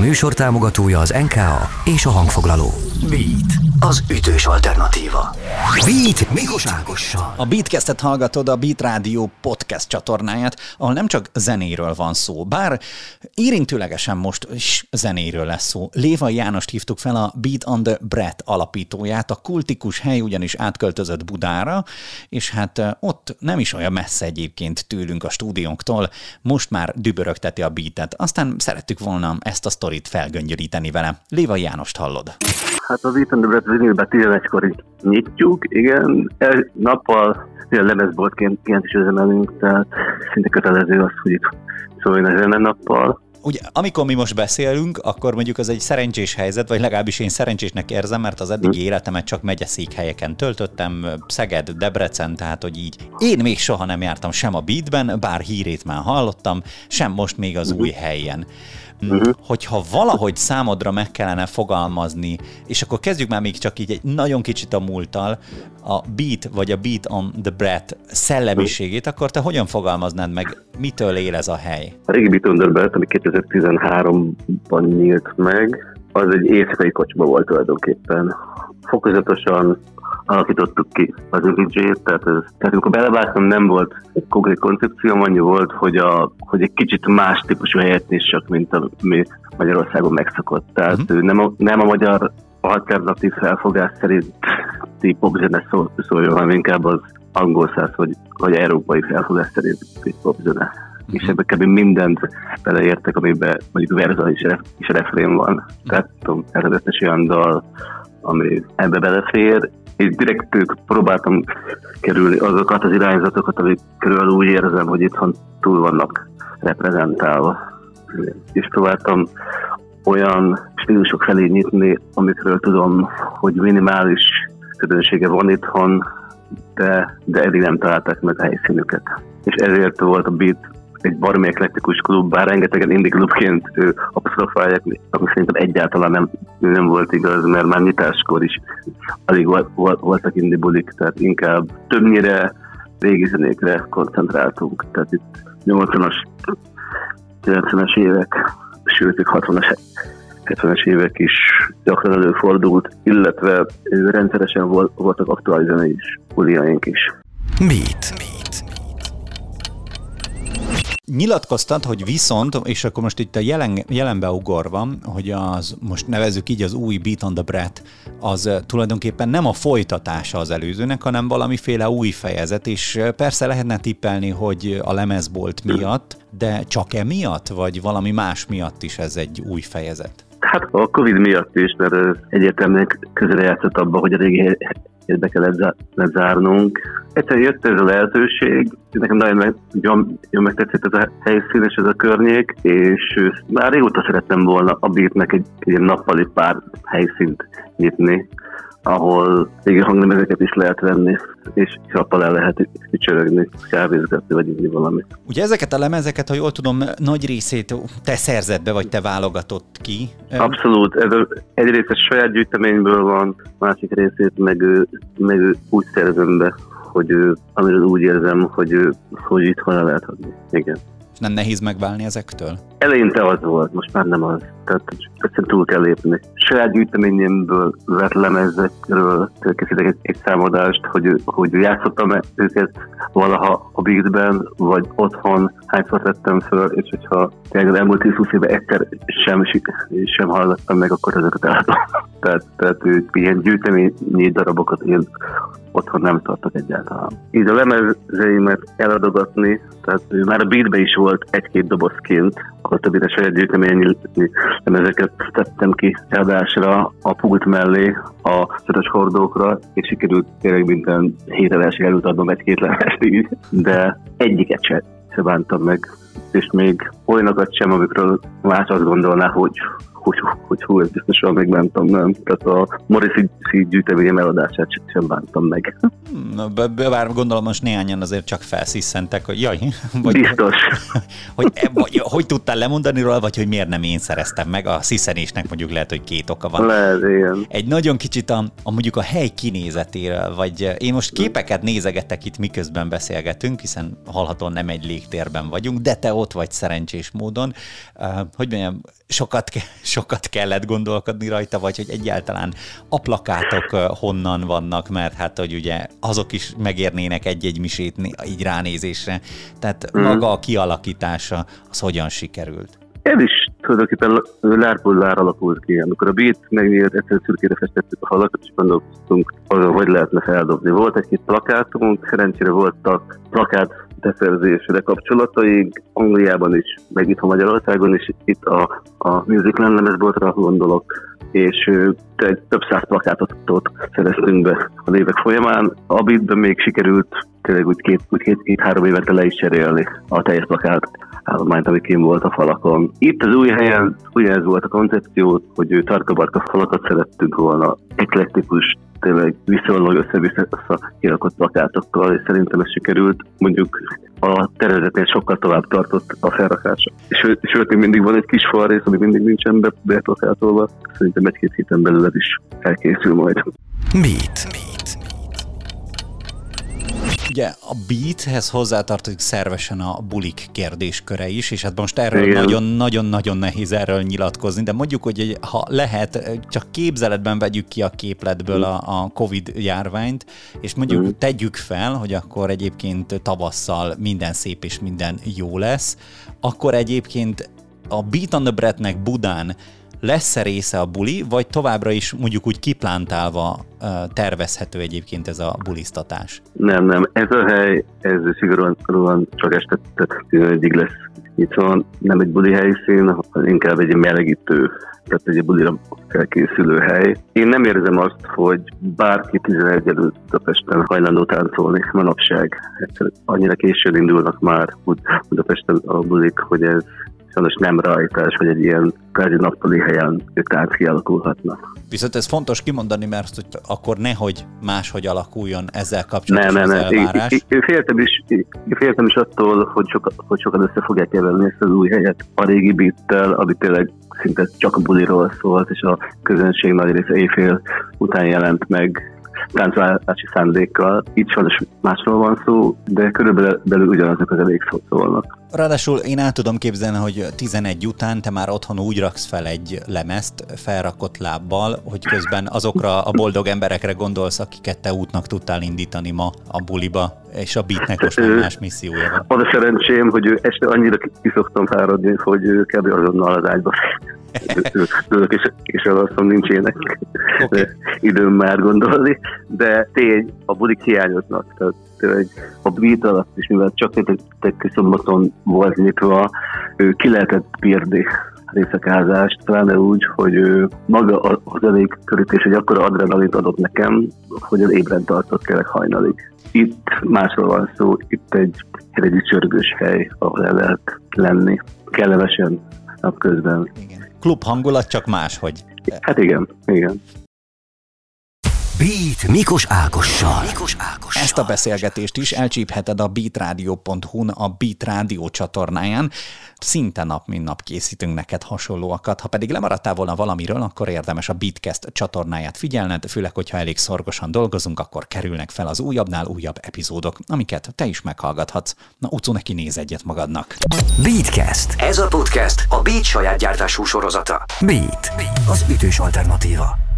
műsor támogatója az NKA és a hangfoglaló. Beat, az ütős alternatíva. Beat Mikos Ágossal. A Beatcast-et hallgatod a Beat Rádió podcast csatornáját, ahol nem csak zenéről van szó, bár érintőlegesen most is zenéről lesz szó. Léva Jánost hívtuk fel a Beat on the Brett alapítóját, a kultikus hely ugyanis átköltözött Budára, és hát ott nem is olyan messze egyébként tőlünk a stúdiónktól, most már dübörögteti a beatet. Aztán szerettük volna ezt a sztorit felgöngyöríteni vele. Léva Jánost hallod. Hát az Ethan Debret vinilbe 11-kor nyitjuk, igen. El, nappal lemezboltként is üzemelünk, tehát szinte kötelező az, hogy itt szóljon a zene nappal. Ugye, amikor mi most beszélünk, akkor mondjuk az egy szerencsés helyzet, vagy legalábbis én szerencsésnek érzem, mert az eddigi hm. életemet csak megyeszékhelyeken töltöttem, Szeged, Debrecen, tehát hogy így. Én még soha nem jártam sem a Beatben, bár hírét már hallottam, sem most még az új helyen uh-huh. hogyha valahogy számodra meg kellene fogalmazni, és akkor kezdjük már még csak így egy nagyon kicsit a múlttal, a beat vagy a beat on the breath szellemiségét, akkor te hogyan fogalmaznád meg, mitől él ez a hely? A régi Beat on the breath, ami 2013-ban nyílt meg, az egy éjszakai kocsma volt tulajdonképpen. Fokozatosan alakítottuk ki az image tehát, ez, tehát amikor belevágtam, nem volt egy konkrét koncepció, annyi volt, hogy, a, hogy egy kicsit más típusú helyet is csak, mint ami Magyarországon megszokott. Tehát uh-huh. nem, a, nem a magyar alternatív felfogás szerint popzene szól, szóljon, hanem inkább az angol száz, vagy, vagy európai felfogás szerint popzene. Uh-huh. És ebbe kb. mindent beleértek, amiben mondjuk verza és, ref, és refrén van. Uh-huh. Tehát tudom, összes olyan dal, ami ebbe belefér, és direkt próbáltam kerülni azokat az irányzatokat, amikről úgy érzem, hogy itthon túl vannak reprezentálva. És próbáltam olyan stílusok felé nyitni, amikről tudom, hogy minimális közönsége van itthon, de, de eddig nem találták meg a helyszínüket. És ezért volt a beat egy baromi eklektikus klub, bár rengetegen indie klubként apostrofálják, akkor szerintem egyáltalán nem, nem volt igaz, mert már nyitáskor is alig voltak indie bulik, tehát inkább többnyire régi zenékre koncentráltunk. Tehát itt 80-as, 90-es évek, sőt, 60-as 70-es évek is gyakran előfordult, illetve rendszeresen voltak aktuális zenei is, is. Beat. Beat. Nyilatkoztad, hogy viszont, és akkor most itt a jelen, jelenbe ugorva, hogy az, most nevezzük így az új Beat on the Brett, az tulajdonképpen nem a folytatása az előzőnek, hanem valamiféle új fejezet, és persze lehetne tippelni, hogy a lemezbolt miatt, de csak emiatt, vagy valami más miatt is ez egy új fejezet? Hát a Covid miatt is, mert egyértelműen közre játszott abba, hogy a régi be kellett lezárnunk. Egyszerűen jött ez a lehetőség, nekem nagyon meg, jól, jól megtetszett ez a helyszín és ez a környék, és már régóta szerettem volna a beatnek egy, egy nappali pár helyszínt nyitni, ahol régi hangnemezeket is lehet venni, és csappal el lehet csörögni, kávézgatni, vagy így valamit. Ugye ezeket a lemezeket, ha jól tudom, nagy részét te szerzed be, vagy te válogatott ki? Abszolút. Ez egyrészt a saját gyűjteményből van, másik részét meg, meg úgy szerzem be, hogy amiről úgy érzem, hogy, hogy itt el lehet adni. Igen nem nehéz megválni ezektől? Eleinte az volt, most már nem az. Tehát egyszerűen túl kell lépni. Saját gyűjteményemből vett lemezekről készítek egy, egy számadást, hogy, hogy játszottam őket valaha a Beatben, vagy otthon hányszor tettem föl, és hogyha tényleg az elmúlt 10-20 évben egyszer sem, sem hallgattam meg, akkor ezeket eladom. tehát, tehát ilyen gyűjteményi darabokat én otthon nem tartok egyáltalán. Így a lemezeimet eladogatni, tehát már a beatbe is volt egy-két dobozként, akkor többire saját gyűjteményi lemezeket tettem ki eladásra a pult mellé, a szötös hordókra, és sikerült tényleg minden héten első adnom egy-két lemest így, de egyiket se, se bántam meg, és még olyanokat sem, amikről más azt gondolná, hogy hogy, hogy hú, ez biztosan még bántam, nem. Tehát a Morrissey gyűjteményem eladását sem bántam meg. Na, be, bár gondolom most néhányan azért csak felsziszentek, hogy jaj, vagy, Biztos. Hogy, hogy, vagy, hogy tudtál lemondani róla, vagy hogy miért nem én szereztem meg. A sziszenésnek mondjuk lehet, hogy két oka van. Lehet, igen. Egy nagyon kicsit a, a mondjuk a hely kinézetéről, vagy én most képeket nézegetek itt, miközben beszélgetünk, hiszen hallhatóan nem egy légtérben vagyunk, de te ott vagy szerencsés módon. Uh, hogy mondjam, sokat, sokat kellett gondolkodni rajta, vagy hogy egyáltalán a plakátok honnan vannak, mert hát, hogy ugye azok is megérnének egy-egy misét így ránézésre. Tehát mm. maga a kialakítása, az hogyan sikerült? Ez is tulajdonképpen lárból lár alakult ki. Amikor a beat megnyílt, egyszer szürkére festettük a falakat, és gondolkoztunk azon, hogy lehetne feldobni. Volt egy-két plakátunk, szerencsére voltak plakát beszerzésre kapcsolataink, Angliában is, meg itt Magyarországon is, itt a, a Music lemezboltra gondolok, és több száz plakátot szereztünk be a évek folyamán. A beatben még sikerült tényleg úgy két, úgy két, két három évente le is cserélni a teljes plakát állományt, ami kim volt a falakon. Itt az új helyen ugyanez volt a koncepció, hogy tarkabarka falakat szerettünk volna, eklektikus, tényleg viszonylag össze-vissza kirakott plakátokkal, és szerintem ez sikerült. Mondjuk a tervezetnél sokkal tovább tartott a felrakása. Sőt, még mindig van egy kis falrész, ami mindig nincsen beplakátolva. Szerintem egy-két héten belül ez is elkészül majd. Mit? Mit? Ugye a beathez hozzátartozik szervesen a bulik kérdésköre is, és hát most erről nagyon-nagyon-nagyon nehéz erről nyilatkozni, de mondjuk, hogy ha lehet, csak képzeletben vegyük ki a képletből a, a Covid járványt, és mondjuk mm. tegyük fel, hogy akkor egyébként tavasszal minden szép és minden jó lesz, akkor egyébként a Beat on the Breadnek Budán lesz-e része a buli, vagy továbbra is mondjuk úgy kiplántálva tervezhető egyébként ez a bulisztatás? Nem, nem. Ez a hely, ez szigorúan csak este egyig lesz itt van, nem egy buli helyszín, inkább egy melegítő, tehát egy bulira felkészülő hely. Én nem érzem azt, hogy bárki 11 előtt Budapesten hajlandó táncolni manapság. Annyira későn indulnak már Budapesten a bulik, hogy ez sajnos nem rajtás, hogy egy ilyen kvázi nappali helyen tánc kialakulhatna. Viszont ez fontos kimondani, mert hogy akkor nehogy máshogy alakuljon ezzel kapcsolatban nem, nem, nem. elvárás. Én, én, féltem, is, én féltem is attól, hogy, soka, hogy sokan össze fogják keverni ezt az új helyet a régi bittel, ami tényleg szinte csak a buliról szólt, és a közönség nagy része éjfél után jelent meg táncválási szándékkal. Itt sajnos másról van szó, de körülbelül ugyanazok az elég szó szólnak. Ráadásul én el tudom képzelni, hogy 11 után te már otthon úgy raksz fel egy lemezt felrakott lábbal, hogy közben azokra a boldog emberekre gondolsz, akiket te útnak tudtál indítani ma a buliba, és a beatnek most már más missziója van. Az a szerencsém, hogy este annyira kiszoktam fáradni, hogy kb. azonnal az ágyba ülök, és, és elalszom, nincs ének okay. időm már gondolni, de tény, a bulik hiányoznak, tehát egy, a beat alatt is, mivel csak egy szombaton volt nyitva, ő ki lehetett bírni részekázást, pláne úgy, hogy ő maga a zenék körítés egy akkora adrenalint adott nekem, hogy az ébren tartott kérek hajnalig. Itt másról van szó, itt egy, egy csörgős hely, ahol el lehet lenni. Kellemesen napközben. Igen. Klub hangulat, csak máshogy. Hát igen, igen. Beat Mikos Ákossal. Mikos Ákossal. Ezt a beszélgetést is elcsípheted a beatradio.hu-n, a Beat Rádió csatornáján. Szinte nap, mint nap készítünk neked hasonlóakat. Ha pedig lemaradtál volna valamiről, akkor érdemes a Beatcast csatornáját figyelned, főleg, hogyha elég szorgosan dolgozunk, akkor kerülnek fel az újabbnál újabb epizódok, amiket te is meghallgathatsz. Na, utcó neki néz egyet magadnak. Beatcast. Ez a podcast a Beat saját gyártású sorozata. Beat. Beat. Az ütős alternatíva.